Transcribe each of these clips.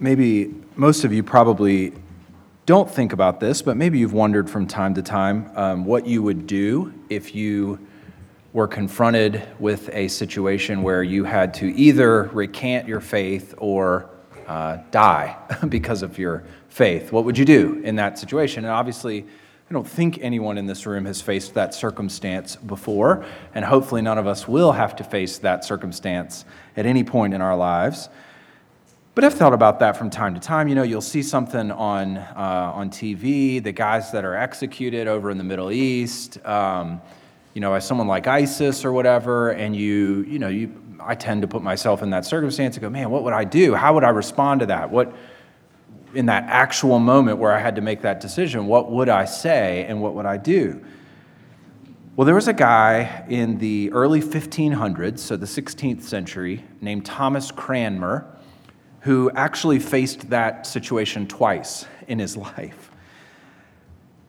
maybe most of you probably don't think about this, but maybe you've wondered from time to time um, what you would do if you were confronted with a situation where you had to either recant your faith or uh, die because of your faith. What would you do in that situation? And obviously, I don't think anyone in this room has faced that circumstance before, and hopefully, none of us will have to face that circumstance at any point in our lives. But I've thought about that from time to time. You know, you'll see something on, uh, on TV, the guys that are executed over in the Middle East, um, you know, as someone like ISIS or whatever, and you, you know, you, I tend to put myself in that circumstance and go, man, what would I do? How would I respond to that? What, in that actual moment where I had to make that decision, what would I say and what would I do? Well, there was a guy in the early 1500s, so the 16th century, named Thomas Cranmer, who actually faced that situation twice in his life.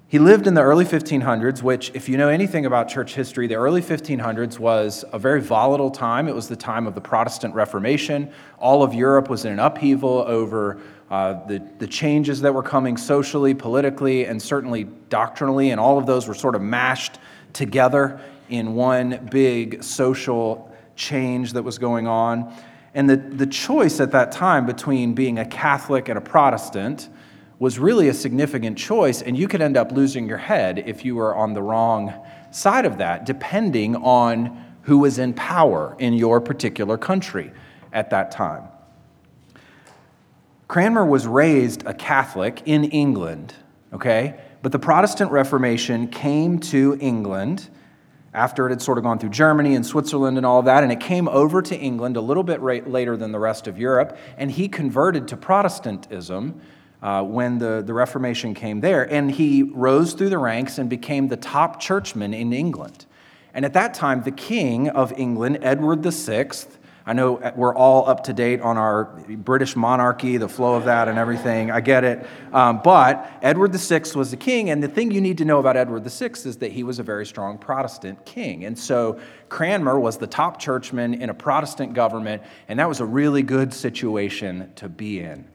He lived in the early 1500s, which, if you know anything about church history, the early 1500s was a very volatile time. It was the time of the Protestant Reformation. All of Europe was in an upheaval over uh, the, the changes that were coming socially, politically, and certainly doctrinally, and all of those were sort of mashed together in one big social change that was going on. And the, the choice at that time between being a Catholic and a Protestant was really a significant choice, and you could end up losing your head if you were on the wrong side of that, depending on who was in power in your particular country at that time. Cranmer was raised a Catholic in England, okay? But the Protestant Reformation came to England after it had sort of gone through Germany and Switzerland and all of that, and it came over to England a little bit later than the rest of Europe, and he converted to Protestantism uh, when the, the Reformation came there. And he rose through the ranks and became the top churchman in England. And at that time, the king of England, Edward VI, I know we're all up to date on our British monarchy, the flow of that and everything. I get it. Um, but Edward VI was the king, and the thing you need to know about Edward VI is that he was a very strong Protestant king. And so Cranmer was the top churchman in a Protestant government, and that was a really good situation to be in.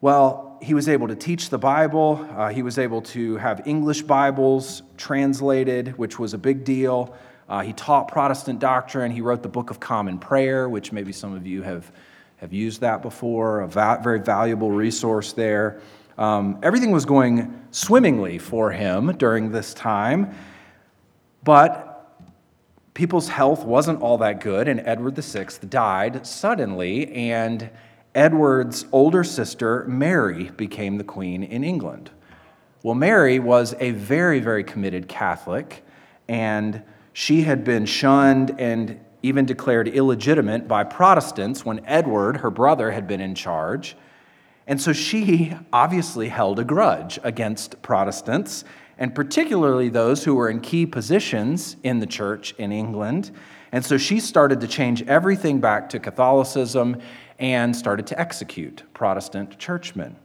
Well, he was able to teach the Bible. Uh, he was able to have English Bibles translated, which was a big deal. Uh, he taught Protestant doctrine. He wrote the Book of Common Prayer, which maybe some of you have, have used that before, a va- very valuable resource there. Um, everything was going swimmingly for him during this time, but people's health wasn't all that good, and Edward VI died suddenly, and Edward's older sister, Mary, became the queen in England. Well, Mary was a very, very committed Catholic, and she had been shunned and even declared illegitimate by Protestants when Edward, her brother, had been in charge. And so she obviously held a grudge against Protestants, and particularly those who were in key positions in the church in England. And so she started to change everything back to Catholicism and started to execute Protestant churchmen.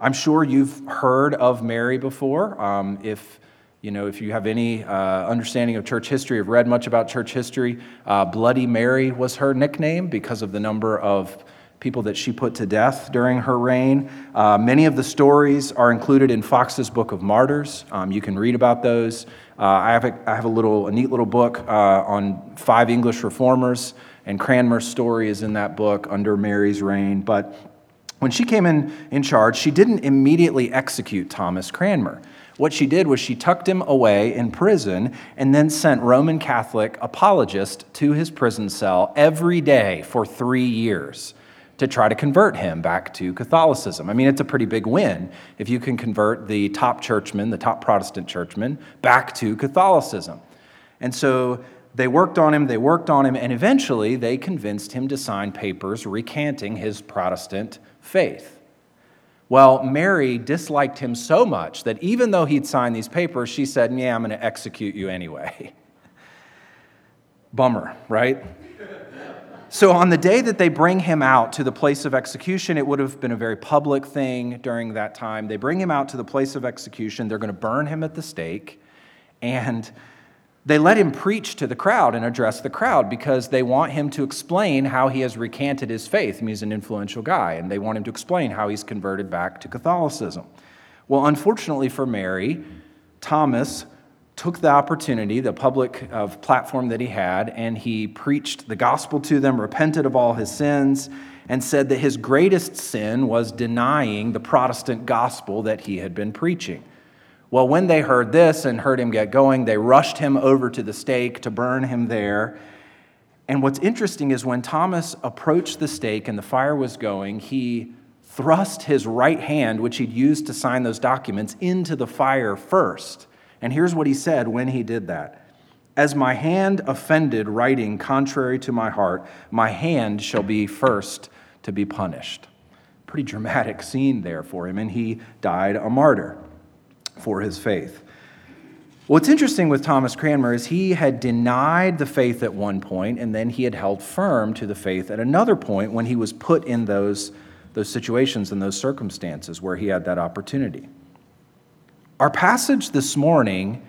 I'm sure you've heard of Mary before. Um, if you know, if you have any uh, understanding of church history, have read much about church history, uh, Bloody Mary was her nickname because of the number of people that she put to death during her reign. Uh, many of the stories are included in Foxe's Book of Martyrs. Um, you can read about those. Uh, I, have a, I have a little, a neat little book uh, on five English reformers and Cranmer's story is in that book under Mary's reign. But when she came in, in charge, she didn't immediately execute Thomas Cranmer. What she did was she tucked him away in prison and then sent Roman Catholic apologists to his prison cell every day for three years to try to convert him back to Catholicism. I mean, it's a pretty big win if you can convert the top churchman, the top Protestant churchman, back to Catholicism. And so they worked on him, they worked on him, and eventually they convinced him to sign papers recanting his Protestant faith. Well, Mary disliked him so much that even though he'd signed these papers, she said, Yeah, I'm going to execute you anyway. Bummer, right? So, on the day that they bring him out to the place of execution, it would have been a very public thing during that time. They bring him out to the place of execution. They're going to burn him at the stake. And they let him preach to the crowd and address the crowd because they want him to explain how he has recanted his faith. He's an influential guy, and they want him to explain how he's converted back to Catholicism. Well, unfortunately for Mary, Thomas took the opportunity, the public uh, platform that he had, and he preached the gospel to them, repented of all his sins, and said that his greatest sin was denying the Protestant gospel that he had been preaching. Well, when they heard this and heard him get going, they rushed him over to the stake to burn him there. And what's interesting is when Thomas approached the stake and the fire was going, he thrust his right hand, which he'd used to sign those documents, into the fire first. And here's what he said when he did that As my hand offended writing contrary to my heart, my hand shall be first to be punished. Pretty dramatic scene there for him, and he died a martyr for his faith. What's interesting with Thomas Cranmer is he had denied the faith at one point, and then he had held firm to the faith at another point when he was put in those, those situations and those circumstances where he had that opportunity. Our passage this morning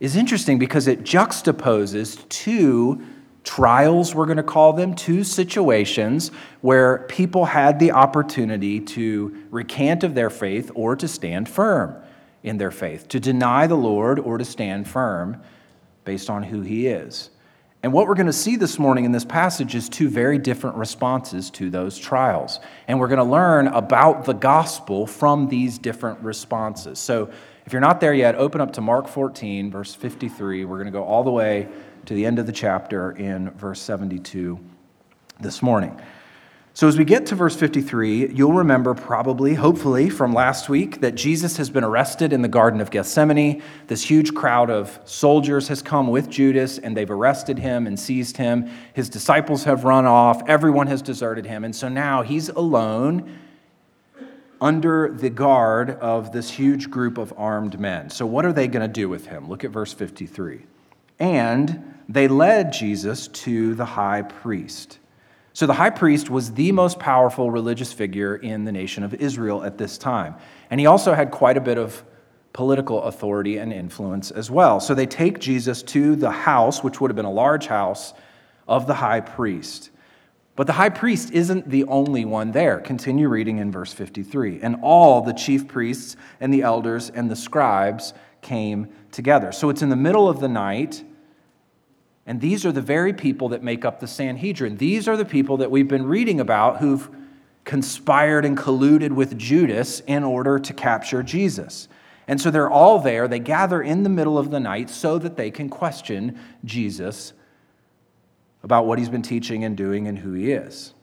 is interesting because it juxtaposes two trials, we're going to call them, two situations where people had the opportunity to recant of their faith or to stand firm in their faith, to deny the Lord or to stand firm based on who he is. And what we're going to see this morning in this passage is two very different responses to those trials. And we're going to learn about the gospel from these different responses. So if you're not there yet, open up to Mark 14, verse 53. We're going to go all the way to the end of the chapter in verse 72 this morning. So, as we get to verse 53, you'll remember probably, hopefully, from last week that Jesus has been arrested in the Garden of Gethsemane. This huge crowd of soldiers has come with Judas, and they've arrested him and seized him. His disciples have run off. Everyone has deserted him. And so now he's alone under the guard of this huge group of armed men. So, what are they going to do with him? Look at verse 53. And they led Jesus to the high priest. So the high priest was the most powerful religious figure in the nation of Israel at this time. And he also had quite a bit of political authority and influence as well. So they take Jesus to the house, which would have been a large house, of the high priest. But the high priest isn't the only one there. Continue reading in verse 53. And all the chief priests and the elders and the scribes came together. So it's in the middle of the night and these are the very people that make up the Sanhedrin. These are the people that we've been reading about who've conspired and colluded with Judas in order to capture Jesus. And so they're all there. They gather in the middle of the night so that they can question Jesus about what he's been teaching and doing and who he is.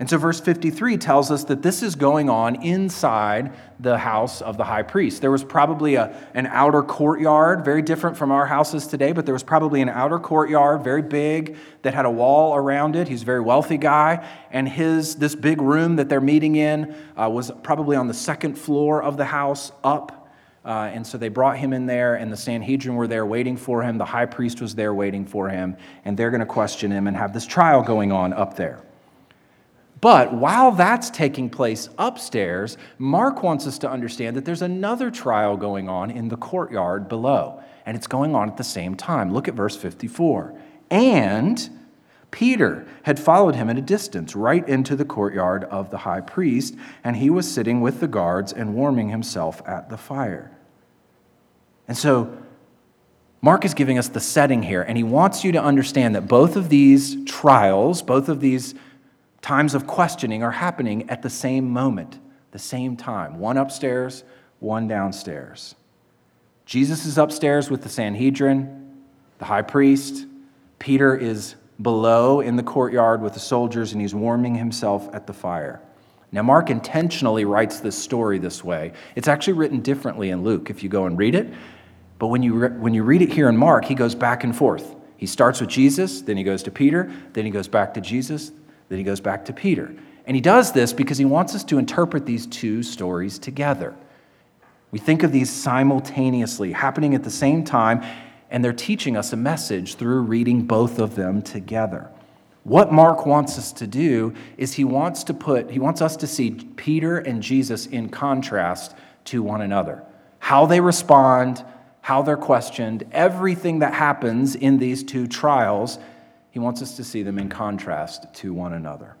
And so, verse 53 tells us that this is going on inside the house of the high priest. There was probably a, an outer courtyard, very different from our houses today, but there was probably an outer courtyard, very big, that had a wall around it. He's a very wealthy guy. And his, this big room that they're meeting in uh, was probably on the second floor of the house up. Uh, and so they brought him in there, and the Sanhedrin were there waiting for him. The high priest was there waiting for him, and they're going to question him and have this trial going on up there. But while that's taking place upstairs, Mark wants us to understand that there's another trial going on in the courtyard below, and it's going on at the same time. Look at verse 54. And Peter had followed him at a distance, right into the courtyard of the high priest, and he was sitting with the guards and warming himself at the fire. And so, Mark is giving us the setting here, and he wants you to understand that both of these trials, both of these times of questioning are happening at the same moment, the same time. One upstairs, one downstairs. Jesus is upstairs with the Sanhedrin, the high priest. Peter is below in the courtyard with the soldiers, and he's warming himself at the fire. Now, Mark intentionally writes this story this way. It's actually written differently in Luke if you go and read it. But when you, re- when you read it here in Mark, he goes back and forth. He starts with Jesus, then he goes to Peter, then he goes back to Jesus, then he goes back to Peter. And he does this because he wants us to interpret these two stories together. We think of these simultaneously, happening at the same time, and they're teaching us a message through reading both of them together. What Mark wants us to do is he wants to put he wants us to see Peter and Jesus in contrast to one another. How they respond, how they're questioned, everything that happens in these two trials, he wants us to see them in contrast to one another.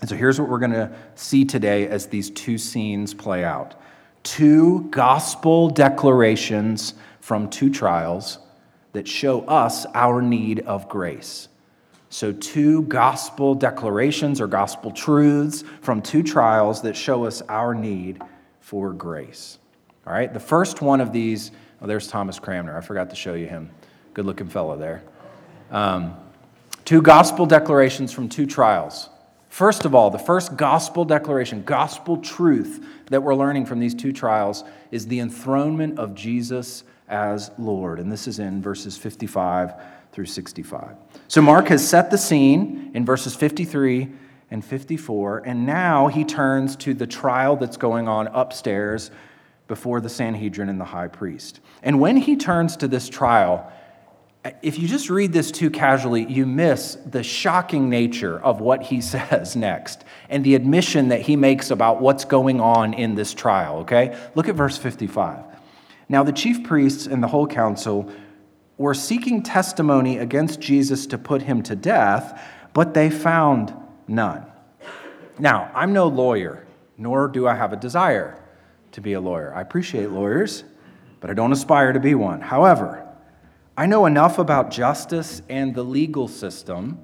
And so here's what we're going to see today as these two scenes play out two gospel declarations from two trials that show us our need of grace. So, two gospel declarations or gospel truths from two trials that show us our need for grace. All right, the first one of these, oh, there's Thomas Cranmer. I forgot to show you him. Good looking fellow there. Um, two gospel declarations from two trials. First of all, the first gospel declaration, gospel truth that we're learning from these two trials is the enthronement of Jesus as Lord. And this is in verses 55 through 65. So Mark has set the scene in verses 53 and 54, and now he turns to the trial that's going on upstairs before the Sanhedrin and the high priest. And when he turns to this trial, if you just read this too casually, you miss the shocking nature of what he says next and the admission that he makes about what's going on in this trial, okay? Look at verse 55. Now, the chief priests and the whole council were seeking testimony against Jesus to put him to death, but they found none. Now, I'm no lawyer, nor do I have a desire to be a lawyer. I appreciate lawyers, but I don't aspire to be one. However, I know enough about justice and the legal system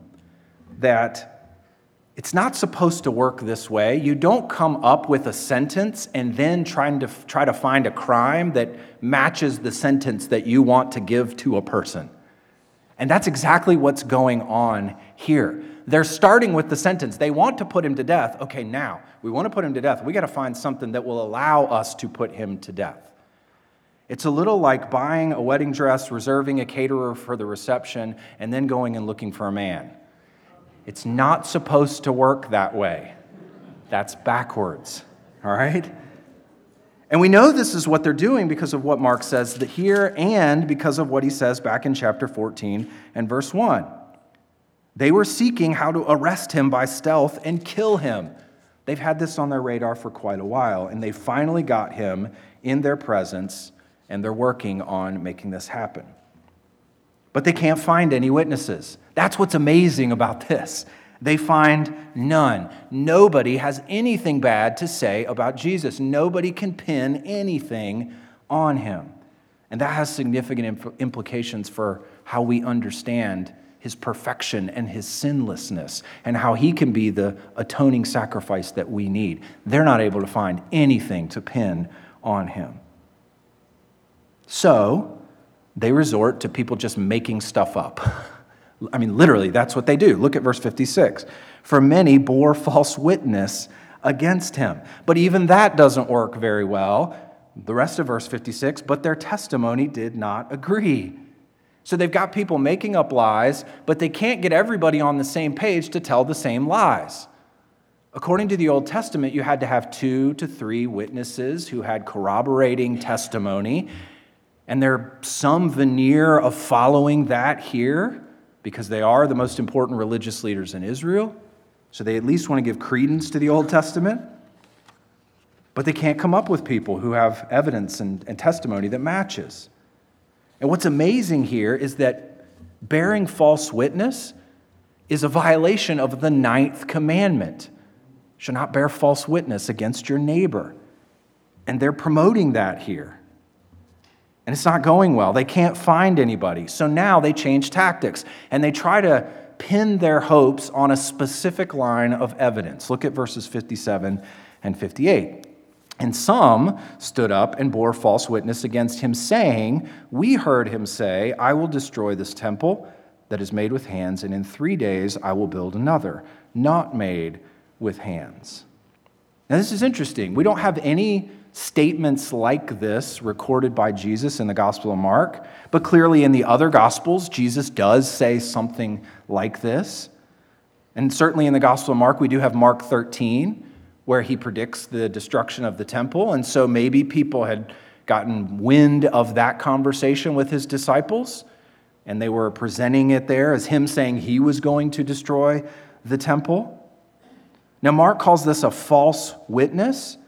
that it's not supposed to work this way. You don't come up with a sentence and then trying to try to find a crime that matches the sentence that you want to give to a person. And that's exactly what's going on here. They're starting with the sentence. They want to put him to death. Okay, now, we want to put him to death. We got to find something that will allow us to put him to death. It's a little like buying a wedding dress, reserving a caterer for the reception, and then going and looking for a man. It's not supposed to work that way. That's backwards, all right? And we know this is what they're doing because of what Mark says here and because of what he says back in chapter 14 and verse 1. They were seeking how to arrest him by stealth and kill him. They've had this on their radar for quite a while, and they finally got him in their presence, and they're working on making this happen but they can't find any witnesses. That's what's amazing about this. They find none. Nobody has anything bad to say about Jesus. Nobody can pin anything on him. And that has significant implications for how we understand his perfection and his sinlessness and how he can be the atoning sacrifice that we need. They're not able to find anything to pin on him. So, they resort to people just making stuff up. I mean, literally, that's what they do. Look at verse 56. For many bore false witness against him. But even that doesn't work very well. The rest of verse 56, but their testimony did not agree. So they've got people making up lies, but they can't get everybody on the same page to tell the same lies. According to the Old Testament, you had to have two to three witnesses who had corroborating testimony. And there's some veneer of following that here because they are the most important religious leaders in Israel. So they at least want to give credence to the Old Testament. But they can't come up with people who have evidence and, and testimony that matches. And what's amazing here is that bearing false witness is a violation of the ninth commandment. Shall not bear false witness against your neighbor. And they're promoting that here. And it's not going well. They can't find anybody. So now they change tactics and they try to pin their hopes on a specific line of evidence. Look at verses 57 and 58. And some stood up and bore false witness against him, saying, We heard him say, I will destroy this temple that is made with hands, and in three days I will build another, not made with hands. Now, this is interesting. We don't have any statements like this recorded by Jesus in the Gospel of Mark, but clearly in the other Gospels, Jesus does say something like this. And certainly in the Gospel of Mark, we do have Mark 13, where he predicts the destruction of the temple. And so maybe people had gotten wind of that conversation with his disciples, and they were presenting it there as him saying he was going to destroy the temple. Now, Mark calls this a false witness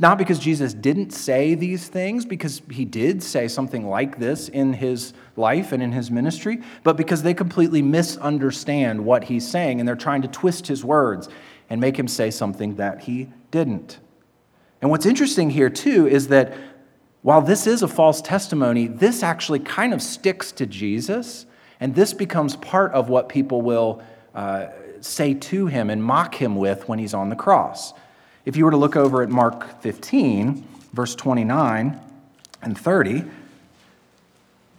Not because Jesus didn't say these things, because he did say something like this in his life and in his ministry, but because they completely misunderstand what he's saying and they're trying to twist his words and make him say something that he didn't. And what's interesting here, too, is that while this is a false testimony, this actually kind of sticks to Jesus, and this becomes part of what people will uh, say to him and mock him with when he's on the cross. If you were to look over at Mark 15, verse 29 and 30,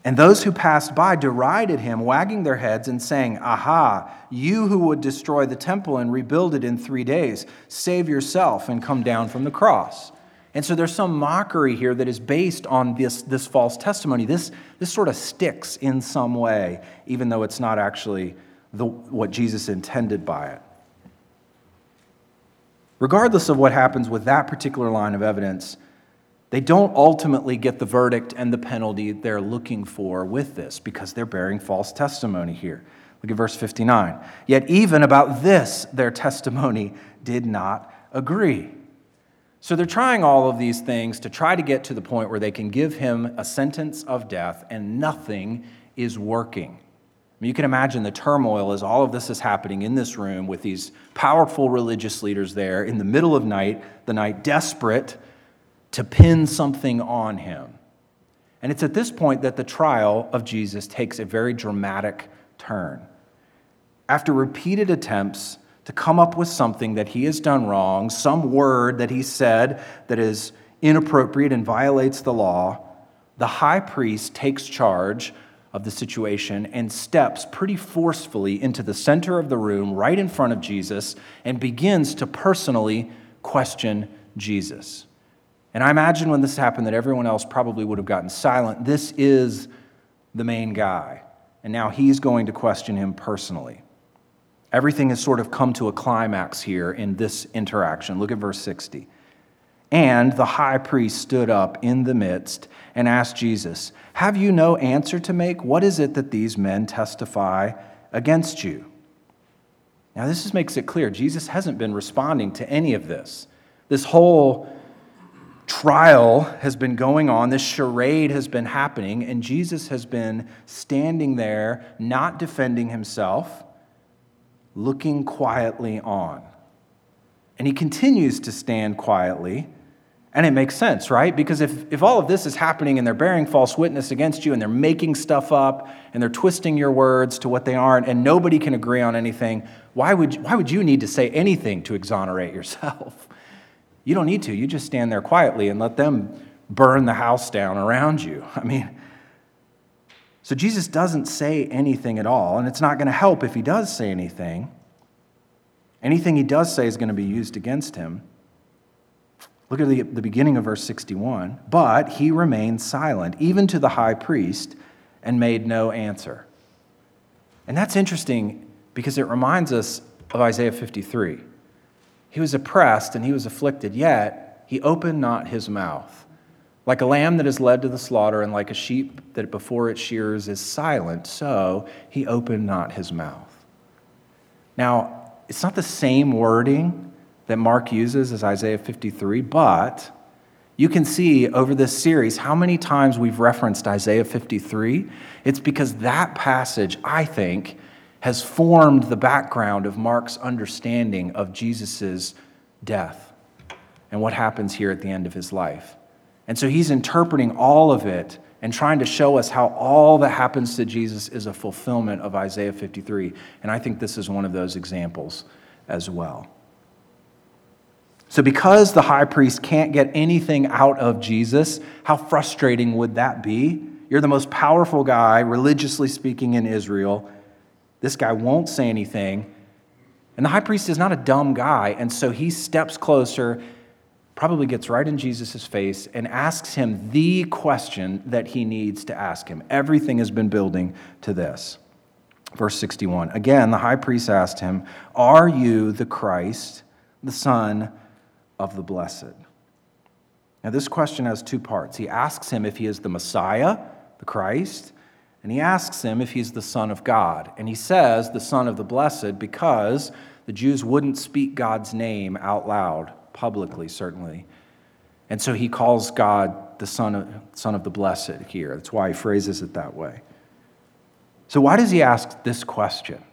and those who passed by derided him, wagging their heads and saying, Aha, you who would destroy the temple and rebuild it in three days, save yourself and come down from the cross. And so there's some mockery here that is based on this, this false testimony. This, this sort of sticks in some way, even though it's not actually the, what Jesus intended by it. Regardless of what happens with that particular line of evidence, they don't ultimately get the verdict and the penalty they're looking for with this because they're bearing false testimony here. Look at verse 59. Yet, even about this, their testimony did not agree. So, they're trying all of these things to try to get to the point where they can give him a sentence of death, and nothing is working. You can imagine the turmoil as all of this is happening in this room with these powerful religious leaders there in the middle of night, the night desperate to pin something on him. And it's at this point that the trial of Jesus takes a very dramatic turn. After repeated attempts to come up with something that he has done wrong, some word that he said that is inappropriate and violates the law, the high priest takes charge of the situation and steps pretty forcefully into the center of the room, right in front of Jesus, and begins to personally question Jesus. And I imagine when this happened that everyone else probably would have gotten silent. This is the main guy. And now he's going to question him personally. Everything has sort of come to a climax here in this interaction. Look at verse 60. And the high priest stood up in the midst and asked Jesus, Have you no answer to make? What is it that these men testify against you? Now, this just makes it clear Jesus hasn't been responding to any of this. This whole trial has been going on, this charade has been happening, and Jesus has been standing there, not defending himself, looking quietly on. And he continues to stand quietly. And it makes sense, right? Because if, if all of this is happening and they're bearing false witness against you and they're making stuff up and they're twisting your words to what they aren't and nobody can agree on anything, why would, why would you need to say anything to exonerate yourself? You don't need to. You just stand there quietly and let them burn the house down around you. I mean, so Jesus doesn't say anything at all, and it's not going to help if he does say anything. Anything he does say is going to be used against him. Look at the, the beginning of verse 61. But he remained silent, even to the high priest, and made no answer. And that's interesting because it reminds us of Isaiah 53. He was oppressed and he was afflicted, yet he opened not his mouth. Like a lamb that is led to the slaughter, and like a sheep that before its shears is silent, so he opened not his mouth. Now, it's not the same wording that Mark uses as Isaiah 53, but you can see over this series how many times we've referenced Isaiah 53. It's because that passage, I think, has formed the background of Mark's understanding of Jesus' death and what happens here at the end of his life. And so he's interpreting all of it and trying to show us how all that happens to Jesus is a fulfillment of Isaiah 53. And I think this is one of those examples as well. So, because the high priest can't get anything out of Jesus, how frustrating would that be? You're the most powerful guy, religiously speaking, in Israel, this guy won't say anything. And the high priest is not a dumb guy. And so he steps closer, probably gets right in Jesus' face, and asks him the question that he needs to ask him. Everything has been building to this. Verse 61. Again, the high priest asked him, Are you the Christ, the Son of the Blessed? Now, this question has two parts. He asks him if he is the Messiah, the Christ, and he asks him if he's the Son of God. And he says, the Son of the Blessed, because the Jews wouldn't speak God's name out loud, publicly, certainly. And so he calls God the Son of, son of the Blessed here. That's why he phrases it that way. So, why does he ask this question?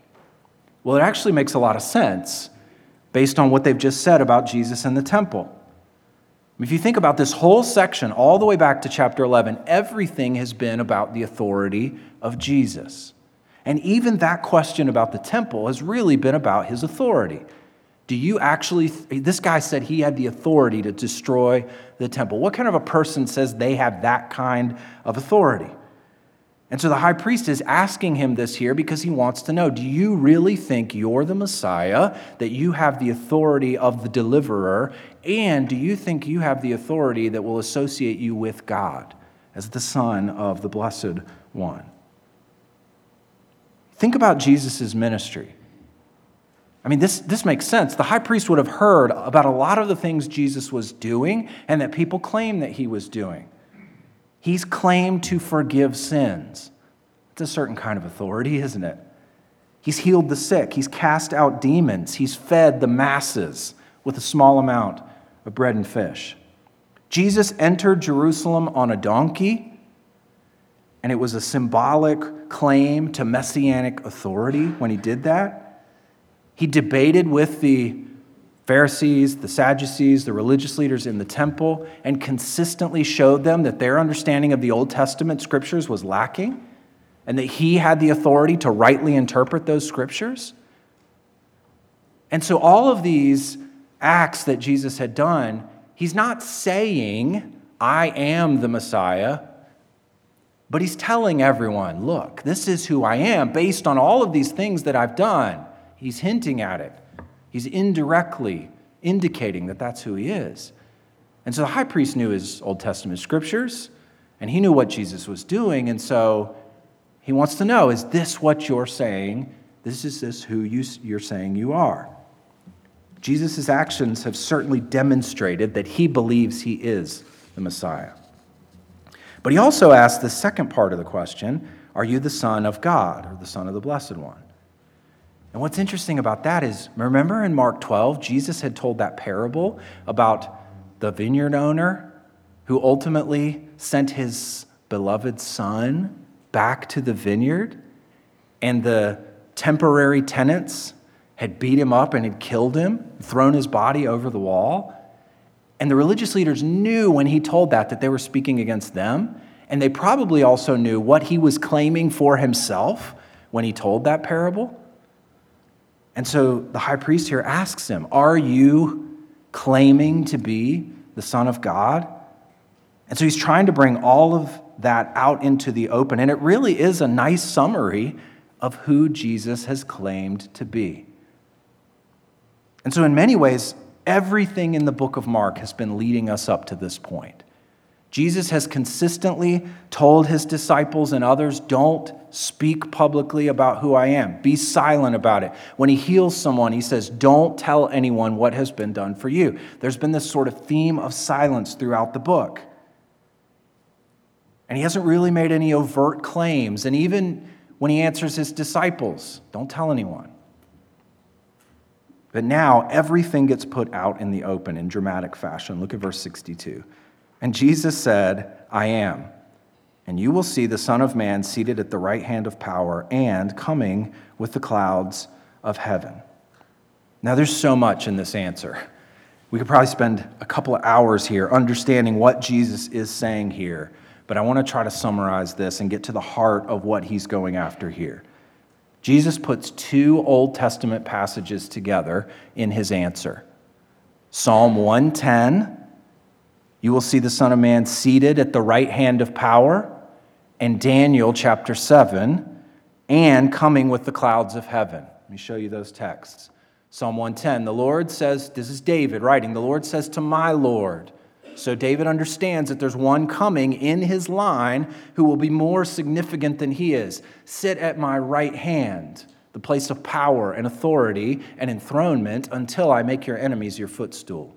Well, it actually makes a lot of sense based on what they've just said about Jesus and the temple. If you think about this whole section, all the way back to chapter 11, everything has been about the authority of Jesus. And even that question about the temple has really been about his authority. Do you actually, this guy said he had the authority to destroy the temple. What kind of a person says they have that kind of authority? And so the high priest is asking him this here because he wants to know do you really think you're the Messiah, that you have the authority of the deliverer, and do you think you have the authority that will associate you with God as the Son of the Blessed One? Think about Jesus' ministry. I mean, this, this makes sense. The high priest would have heard about a lot of the things Jesus was doing and that people claim that he was doing. He's claimed to forgive sins. It's a certain kind of authority, isn't it? He's healed the sick, he's cast out demons, he's fed the masses with a small amount of bread and fish. Jesus entered Jerusalem on a donkey, and it was a symbolic claim to messianic authority when he did that. He debated with the Pharisees, the Sadducees, the religious leaders in the temple, and consistently showed them that their understanding of the Old Testament scriptures was lacking and that he had the authority to rightly interpret those scriptures. And so, all of these acts that Jesus had done, he's not saying, I am the Messiah, but he's telling everyone, look, this is who I am based on all of these things that I've done. He's hinting at it. He's indirectly indicating that that's who he is. And so the high priest knew his Old Testament scriptures, and he knew what Jesus was doing. And so he wants to know is this what you're saying? This is this who you, you're saying you are. Jesus' actions have certainly demonstrated that he believes he is the Messiah. But he also asks the second part of the question Are you the Son of God or the Son of the Blessed One? And what's interesting about that is, remember in Mark 12, Jesus had told that parable about the vineyard owner who ultimately sent his beloved son back to the vineyard, and the temporary tenants had beat him up and had killed him, thrown his body over the wall. And the religious leaders knew when he told that that they were speaking against them. And they probably also knew what he was claiming for himself when he told that parable. And so the high priest here asks him, Are you claiming to be the Son of God? And so he's trying to bring all of that out into the open. And it really is a nice summary of who Jesus has claimed to be. And so, in many ways, everything in the book of Mark has been leading us up to this point. Jesus has consistently told his disciples and others, don't speak publicly about who I am. Be silent about it. When he heals someone, he says, don't tell anyone what has been done for you. There's been this sort of theme of silence throughout the book. And he hasn't really made any overt claims. And even when he answers his disciples, don't tell anyone. But now everything gets put out in the open in dramatic fashion. Look at verse 62. And Jesus said, I am. And you will see the Son of Man seated at the right hand of power and coming with the clouds of heaven. Now, there's so much in this answer. We could probably spend a couple of hours here understanding what Jesus is saying here, but I want to try to summarize this and get to the heart of what he's going after here. Jesus puts two Old Testament passages together in his answer Psalm 110 you will see the Son of Man seated at the right hand of power, and Daniel chapter 7, and coming with the clouds of heaven. Let me show you those texts. Psalm 110, the Lord says, this is David writing, the Lord says to my Lord. So David understands that there's one coming in his line who will be more significant than he is. Sit at my right hand, the place of power and authority and enthronement, until I make your enemies your footstool.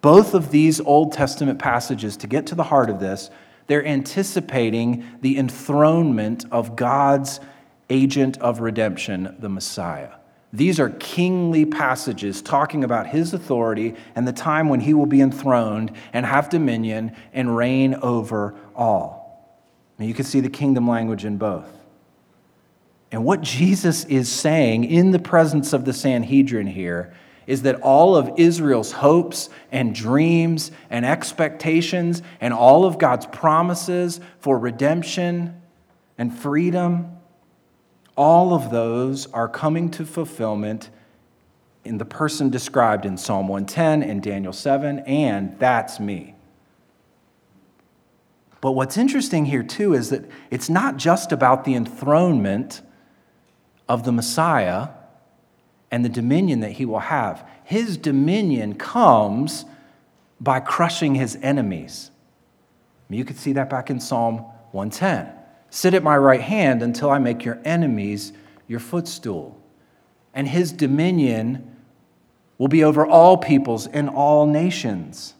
Both of these Old Testament passages, to get to the heart of this, they're anticipating the enthronement of God's agent of redemption, the Messiah. These are kingly passages talking about his authority and the time when he will be enthroned and have dominion and reign over all. You can see the kingdom language in both. And what Jesus is saying in the presence of the Sanhedrin here is that all of Israel's hopes and dreams and expectations and all of God's promises for redemption and freedom all of those are coming to fulfillment in the person described in Psalm 110 and Daniel 7, and that's me. But what's interesting here, too, is that it's not just about the enthronement of the Messiah and the dominion that he will have. His dominion comes by crushing his enemies. You could see that back in Psalm 110. Sit at my right hand until I make your enemies your footstool. And his dominion will be over all peoples and all nations.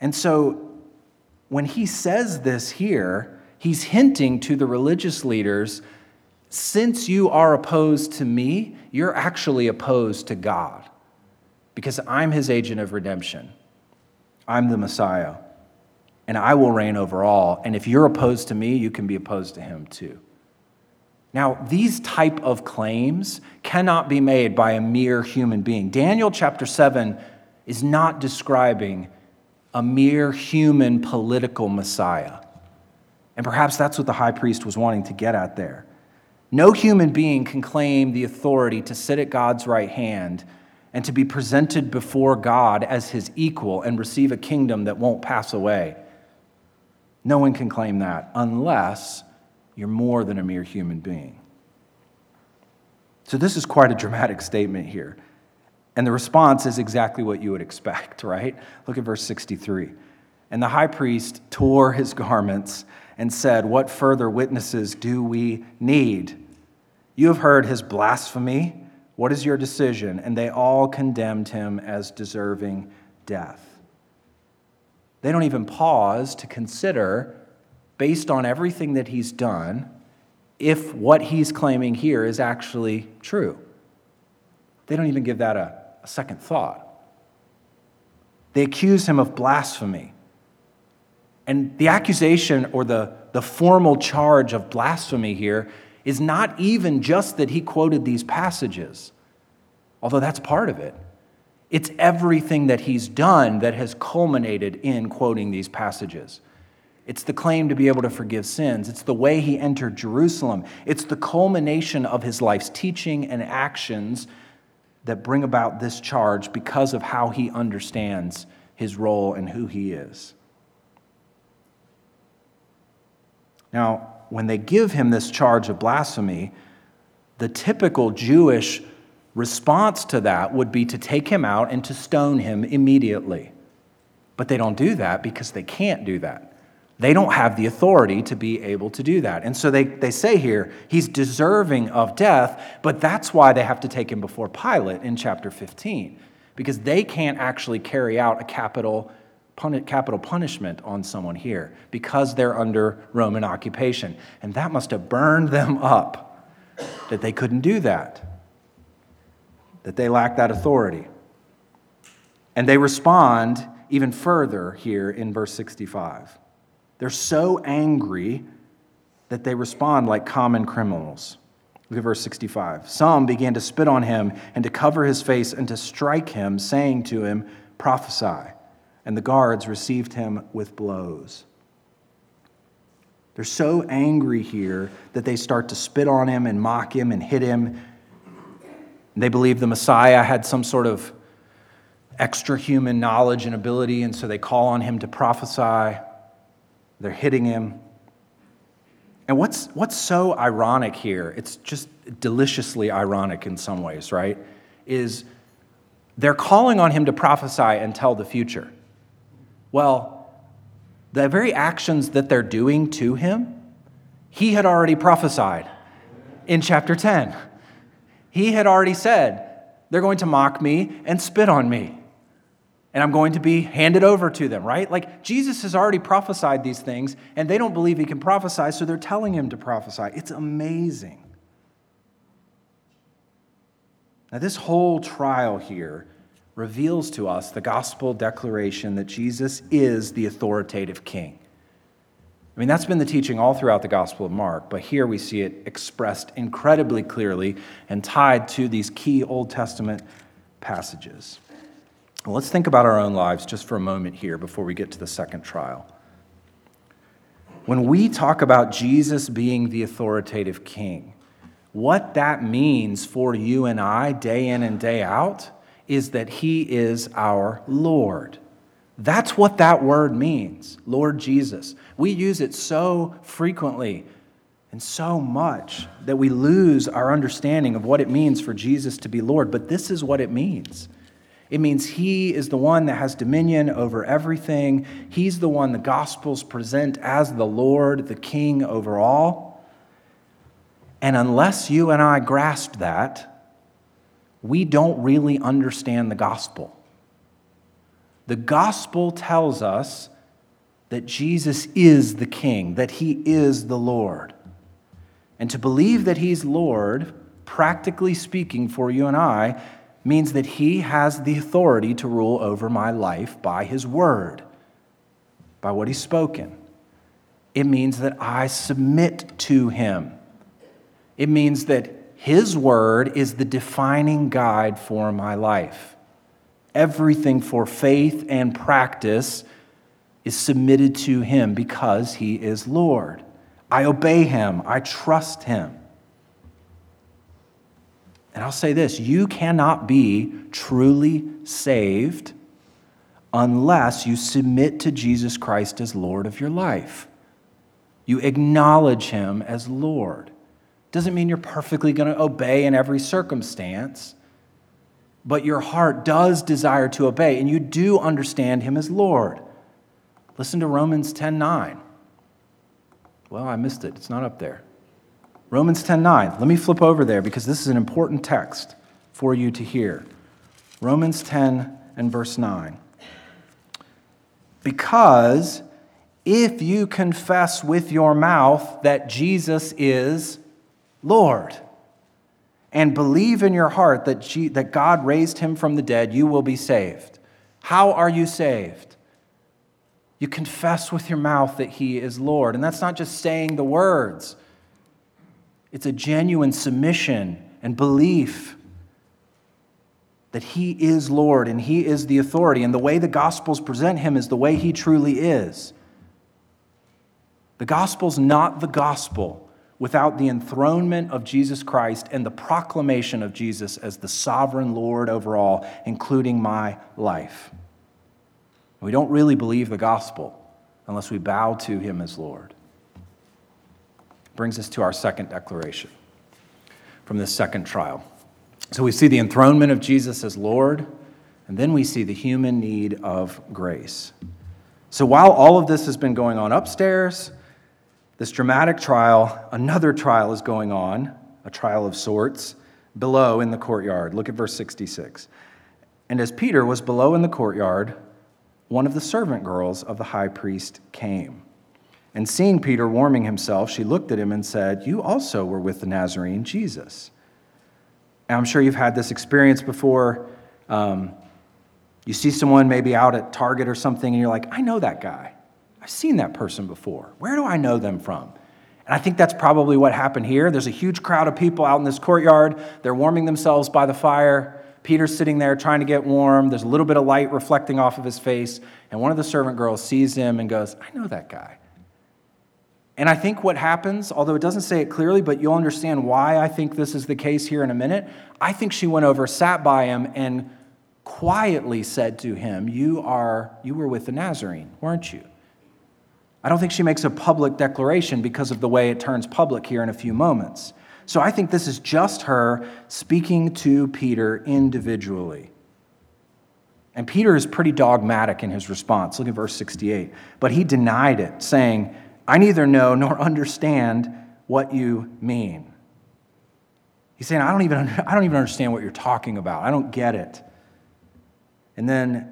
And so when he says this here, he's hinting to the religious leaders since you are opposed to me, you're actually opposed to God because I'm his agent of redemption. I'm the Messiah and I will reign over all. And if you're opposed to me, you can be opposed to him too. Now, these type of claims cannot be made by a mere human being. Daniel chapter 7 is not describing a mere human political Messiah. And perhaps that's what the high priest was wanting to get at there. No human being can claim the authority to sit at God's right hand and to be presented before God as his equal and receive a kingdom that won't pass away. No one can claim that unless you're more than a mere human being. So, this is quite a dramatic statement here. And the response is exactly what you would expect, right? Look at verse 63. And the high priest tore his garments and said, What further witnesses do we need? You have heard his blasphemy. What is your decision? And they all condemned him as deserving death. They don't even pause to consider, based on everything that he's done, if what he's claiming here is actually true. They don't even give that a, a second thought. They accuse him of blasphemy. And the accusation or the, the formal charge of blasphemy here is not even just that he quoted these passages, although that's part of it. It's everything that he's done that has culminated in quoting these passages. It's the claim to be able to forgive sins. It's the way he entered Jerusalem. It's the culmination of his life's teaching and actions that bring about this charge because of how he understands his role and who he is. Now, when they give him this charge of blasphemy, the typical Jewish response to that would be to take him out and to stone him immediately. But they don't do that because they can't do that. They don't have the authority to be able to do that. And so they, they say here, he's deserving of death, but that's why they have to take him before Pilate in chapter 15, because they can't actually carry out a capital, capital punishment on someone here because they're under Roman occupation. And that must have burned them up that they couldn't do that that they lacked that authority. And they respond even further here in verse 65. They're so angry that they respond like common criminals. Look at verse 65. Some began to spit on him and to cover his face and to strike him, saying to him, Prophesy. And the guards received him with blows. They're so angry here that they start to spit on him and mock him and hit him they believe the Messiah had some sort of extra human knowledge and ability, and so they call on him to prophesy. They're hitting him. And what's, what's so ironic here, it's just deliciously ironic in some ways, right? Is they're calling on him to prophesy and tell the future. Well, the very actions that they're doing to him, he had already prophesied in chapter 10. He had already said, They're going to mock me and spit on me, and I'm going to be handed over to them, right? Like Jesus has already prophesied these things, and they don't believe he can prophesy, so they're telling him to prophesy. It's amazing. Now, this whole trial here reveals to us the gospel declaration that Jesus is the authoritative king. I mean, that's been the teaching all throughout the Gospel of Mark, but here we see it expressed incredibly clearly and tied to these key Old Testament passages. Well, let's think about our own lives just for a moment here before we get to the second trial. When we talk about Jesus being the authoritative king, what that means for you and I day in and day out is that he is our Lord. That's what that word means, Lord Jesus. We use it so frequently and so much that we lose our understanding of what it means for Jesus to be Lord. But this is what it means it means He is the one that has dominion over everything, He's the one the Gospels present as the Lord, the King over all. And unless you and I grasp that, we don't really understand the gospel. The gospel tells us that Jesus is the king, that he is the Lord. And to believe that he's Lord, practically speaking, for you and I, means that he has the authority to rule over my life by his word, by what he's spoken. It means that I submit to him. It means that His Word is the defining guide for my life. Everything for faith and practice is submitted to Him because He is Lord. I obey Him, I trust Him. And I'll say this you cannot be truly saved unless you submit to Jesus Christ as Lord of your life. You acknowledge Him as Lord. Doesn't mean you're perfectly going to obey in every circumstance, but your heart does desire to obey, and you do understand Him as Lord. Listen to Romans 10 9. Well, I missed it. It's not up there. Romans 10 9. Let me flip over there because this is an important text for you to hear. Romans 10 and verse 9. Because if you confess with your mouth that Jesus is Lord, and believe in your heart that, that God raised him from the dead, you will be saved. How are you saved? You confess with your mouth that he is Lord. And that's not just saying the words, it's a genuine submission and belief that he is Lord and he is the authority. And the way the Gospels present him is the way he truly is. The Gospel's not the gospel without the enthronement of Jesus Christ and the proclamation of Jesus as the sovereign Lord over all, including my life. We don't really believe the gospel unless we bow to him as Lord. Brings us to our second declaration from this second trial. So we see the enthronement of Jesus as Lord, and then we see the human need of grace. So while all of this has been going on upstairs, this dramatic trial, another trial is going on, a trial of sorts, below in the courtyard. Look at verse 66. And as Peter was below in the courtyard, one of the servant girls of the high priest came. And seeing Peter warming himself, she looked at him and said, You also were with the Nazarene Jesus. And I'm sure you've had this experience before. Um, you see someone maybe out at Target or something, and you're like, I know that guy. I've seen that person before. Where do I know them from? And I think that's probably what happened here. There's a huge crowd of people out in this courtyard. They're warming themselves by the fire. Peter's sitting there trying to get warm. There's a little bit of light reflecting off of his face. And one of the servant girls sees him and goes, I know that guy. And I think what happens, although it doesn't say it clearly, but you'll understand why I think this is the case here in a minute. I think she went over, sat by him, and quietly said to him, You are you were with the Nazarene, weren't you? I don't think she makes a public declaration because of the way it turns public here in a few moments. So I think this is just her speaking to Peter individually. And Peter is pretty dogmatic in his response. Look at verse 68. But he denied it, saying, I neither know nor understand what you mean. He's saying, I don't even, I don't even understand what you're talking about. I don't get it. And then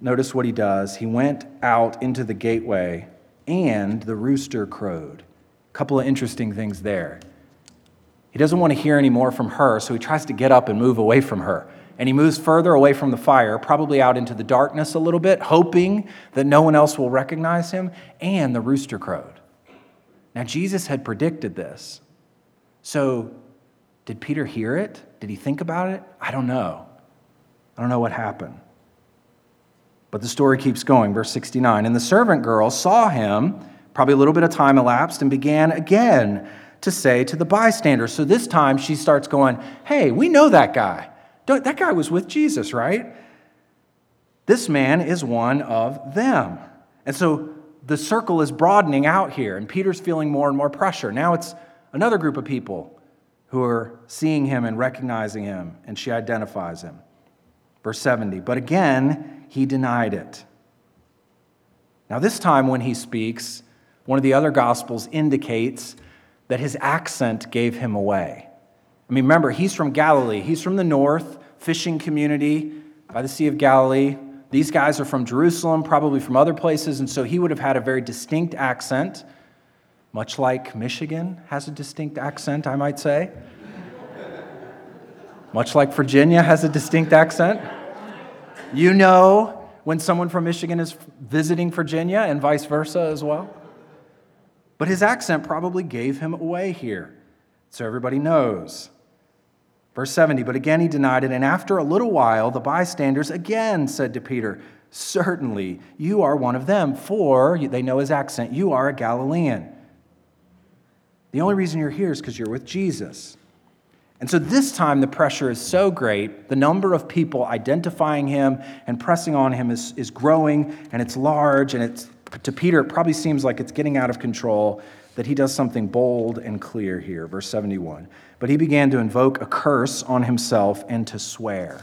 notice what he does. He went out into the gateway, and the rooster crowed. A couple of interesting things there. He doesn't want to hear any more from her, so he tries to get up and move away from her. And he moves further away from the fire, probably out into the darkness a little bit, hoping that no one else will recognize him. And the rooster crowed. Now, Jesus had predicted this. So, did Peter hear it? Did he think about it? I don't know. I don't know what happened. But the story keeps going. Verse 69 And the servant girl saw him, probably a little bit of time elapsed, and began again to say to the bystanders. So this time she starts going, Hey, we know that guy. That guy was with Jesus, right? This man is one of them. And so the circle is broadening out here, and Peter's feeling more and more pressure. Now it's another group of people who are seeing him and recognizing him, and she identifies him. Verse 70 But again, he denied it. Now, this time when he speaks, one of the other gospels indicates that his accent gave him away. I mean, remember, he's from Galilee. He's from the north, fishing community by the Sea of Galilee. These guys are from Jerusalem, probably from other places, and so he would have had a very distinct accent, much like Michigan has a distinct accent, I might say. Much like Virginia has a distinct accent. You know when someone from Michigan is visiting Virginia and vice versa as well. But his accent probably gave him away here, so everybody knows. Verse 70, but again he denied it, and after a little while, the bystanders again said to Peter, Certainly, you are one of them, for they know his accent, you are a Galilean. The only reason you're here is because you're with Jesus. And so this time the pressure is so great, the number of people identifying him and pressing on him is, is growing, and it's large, and it's, to Peter, it probably seems like it's getting out of control that he does something bold and clear here. Verse 71. But he began to invoke a curse on himself and to swear,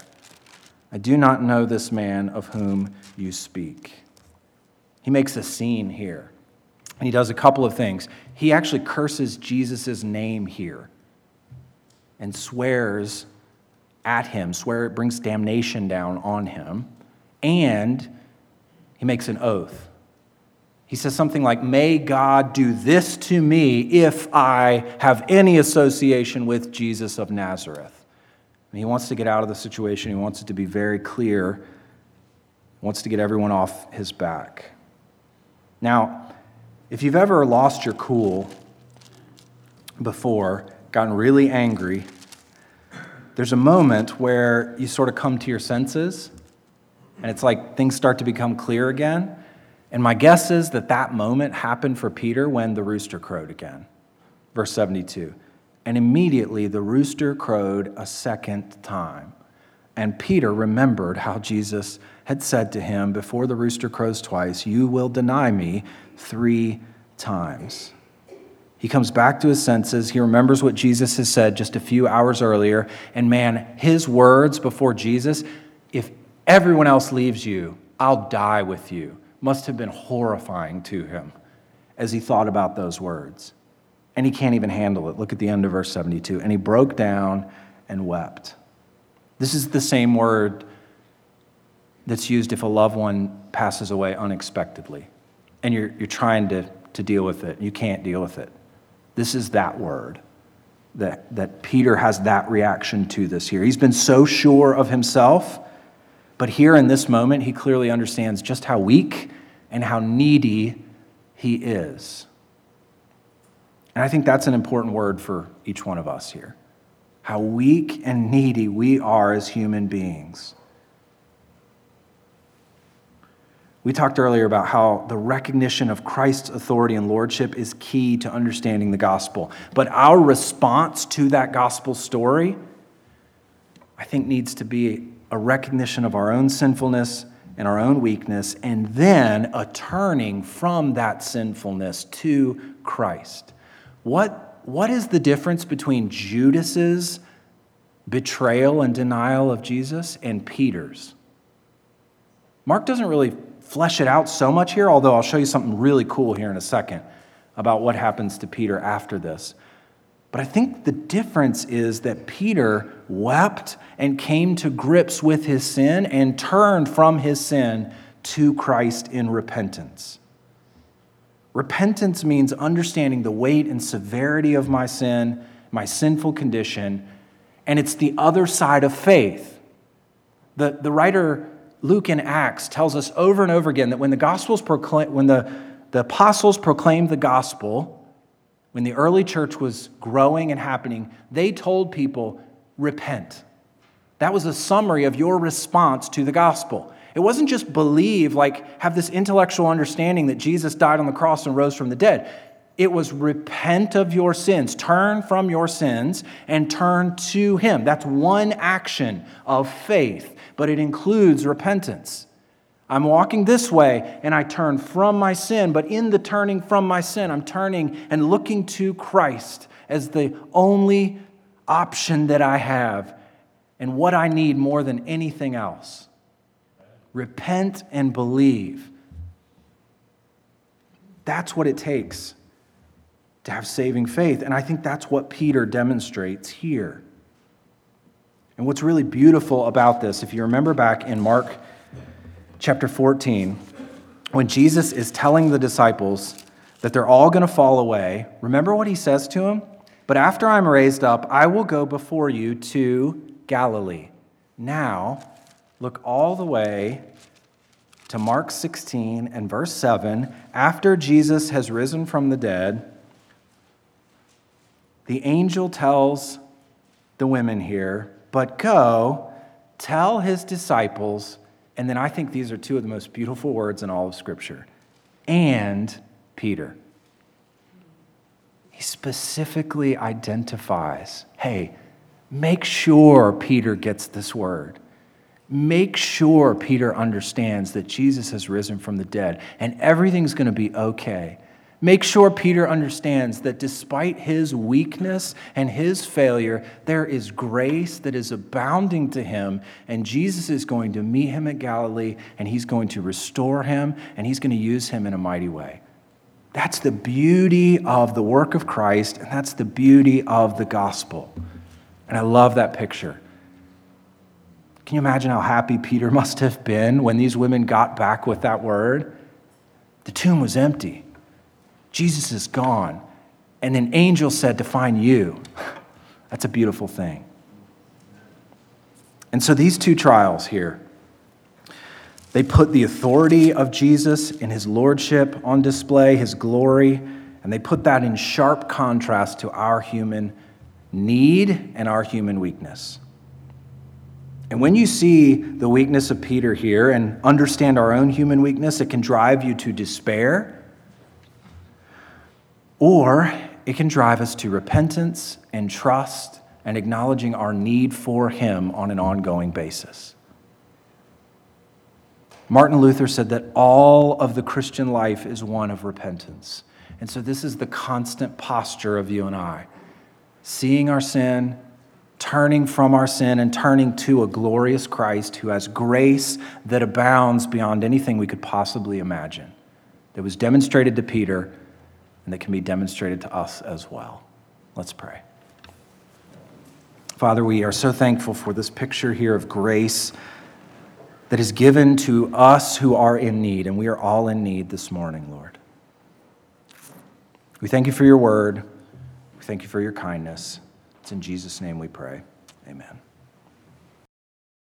I do not know this man of whom you speak. He makes a scene here. And he does a couple of things. He actually curses Jesus' name here and swears at him, swear it brings damnation down on him. And he makes an oath. He says something like, May God do this to me if I have any association with Jesus of Nazareth. And he wants to get out of the situation. He wants it to be very clear. He wants to get everyone off his back. Now, if you've ever lost your cool before, gotten really angry, there's a moment where you sort of come to your senses, and it's like things start to become clear again. And my guess is that that moment happened for Peter when the rooster crowed again. Verse 72. And immediately the rooster crowed a second time. And Peter remembered how Jesus had said to him, Before the rooster crows twice, you will deny me three times. He comes back to his senses. He remembers what Jesus has said just a few hours earlier. And man, his words before Jesus if everyone else leaves you, I'll die with you must have been horrifying to him as he thought about those words. And he can't even handle it. Look at the end of verse 72. And he broke down and wept. This is the same word that's used if a loved one passes away unexpectedly and you're, you're trying to, to deal with it. You can't deal with it. This is that word that, that Peter has that reaction to this here. He's been so sure of himself but here in this moment, he clearly understands just how weak and how needy he is. And I think that's an important word for each one of us here. How weak and needy we are as human beings. We talked earlier about how the recognition of Christ's authority and lordship is key to understanding the gospel. But our response to that gospel story, I think, needs to be a recognition of our own sinfulness and our own weakness, and then a turning from that sinfulness to Christ. What, what is the difference between Judas's betrayal and denial of Jesus and Peter's? Mark doesn't really flesh it out so much here, although I'll show you something really cool here in a second about what happens to Peter after this. But I think the difference is that Peter wept and came to grips with his sin and turned from his sin to Christ in repentance. Repentance means understanding the weight and severity of my sin, my sinful condition, and it's the other side of faith. The, the writer Luke in Acts tells us over and over again that when the gospels proclaim, when the, the apostles proclaimed the gospel, when the early church was growing and happening, they told people, repent. That was a summary of your response to the gospel. It wasn't just believe, like have this intellectual understanding that Jesus died on the cross and rose from the dead. It was repent of your sins, turn from your sins, and turn to Him. That's one action of faith but it includes repentance. I'm walking this way and I turn from my sin, but in the turning from my sin, I'm turning and looking to Christ as the only option that I have and what I need more than anything else. Repent and believe. That's what it takes to have saving faith. And I think that's what Peter demonstrates here. And what's really beautiful about this, if you remember back in Mark chapter 14, when Jesus is telling the disciples that they're all going to fall away, remember what he says to them? But after I'm raised up, I will go before you to Galilee. Now, look all the way to Mark 16 and verse 7. After Jesus has risen from the dead, the angel tells the women here, but go, tell his disciples, and then I think these are two of the most beautiful words in all of Scripture, and Peter. He specifically identifies hey, make sure Peter gets this word. Make sure Peter understands that Jesus has risen from the dead and everything's going to be okay. Make sure Peter understands that despite his weakness and his failure, there is grace that is abounding to him, and Jesus is going to meet him at Galilee, and he's going to restore him, and he's going to use him in a mighty way. That's the beauty of the work of Christ, and that's the beauty of the gospel. And I love that picture. Can you imagine how happy Peter must have been when these women got back with that word? The tomb was empty. Jesus is gone. And an angel said to find you. That's a beautiful thing. And so these two trials here, they put the authority of Jesus and his lordship on display, his glory, and they put that in sharp contrast to our human need and our human weakness. And when you see the weakness of Peter here and understand our own human weakness, it can drive you to despair or it can drive us to repentance and trust and acknowledging our need for Him on an ongoing basis. Martin Luther said that all of the Christian life is one of repentance. And so, this is the constant posture of you and I seeing our sin, turning from our sin, and turning to a glorious Christ who has grace that abounds beyond anything we could possibly imagine, that was demonstrated to Peter and that can be demonstrated to us as well. Let's pray. Father, we are so thankful for this picture here of grace that is given to us who are in need, and we are all in need this morning, Lord. We thank you for your word. We thank you for your kindness. It's in Jesus' name we pray. Amen.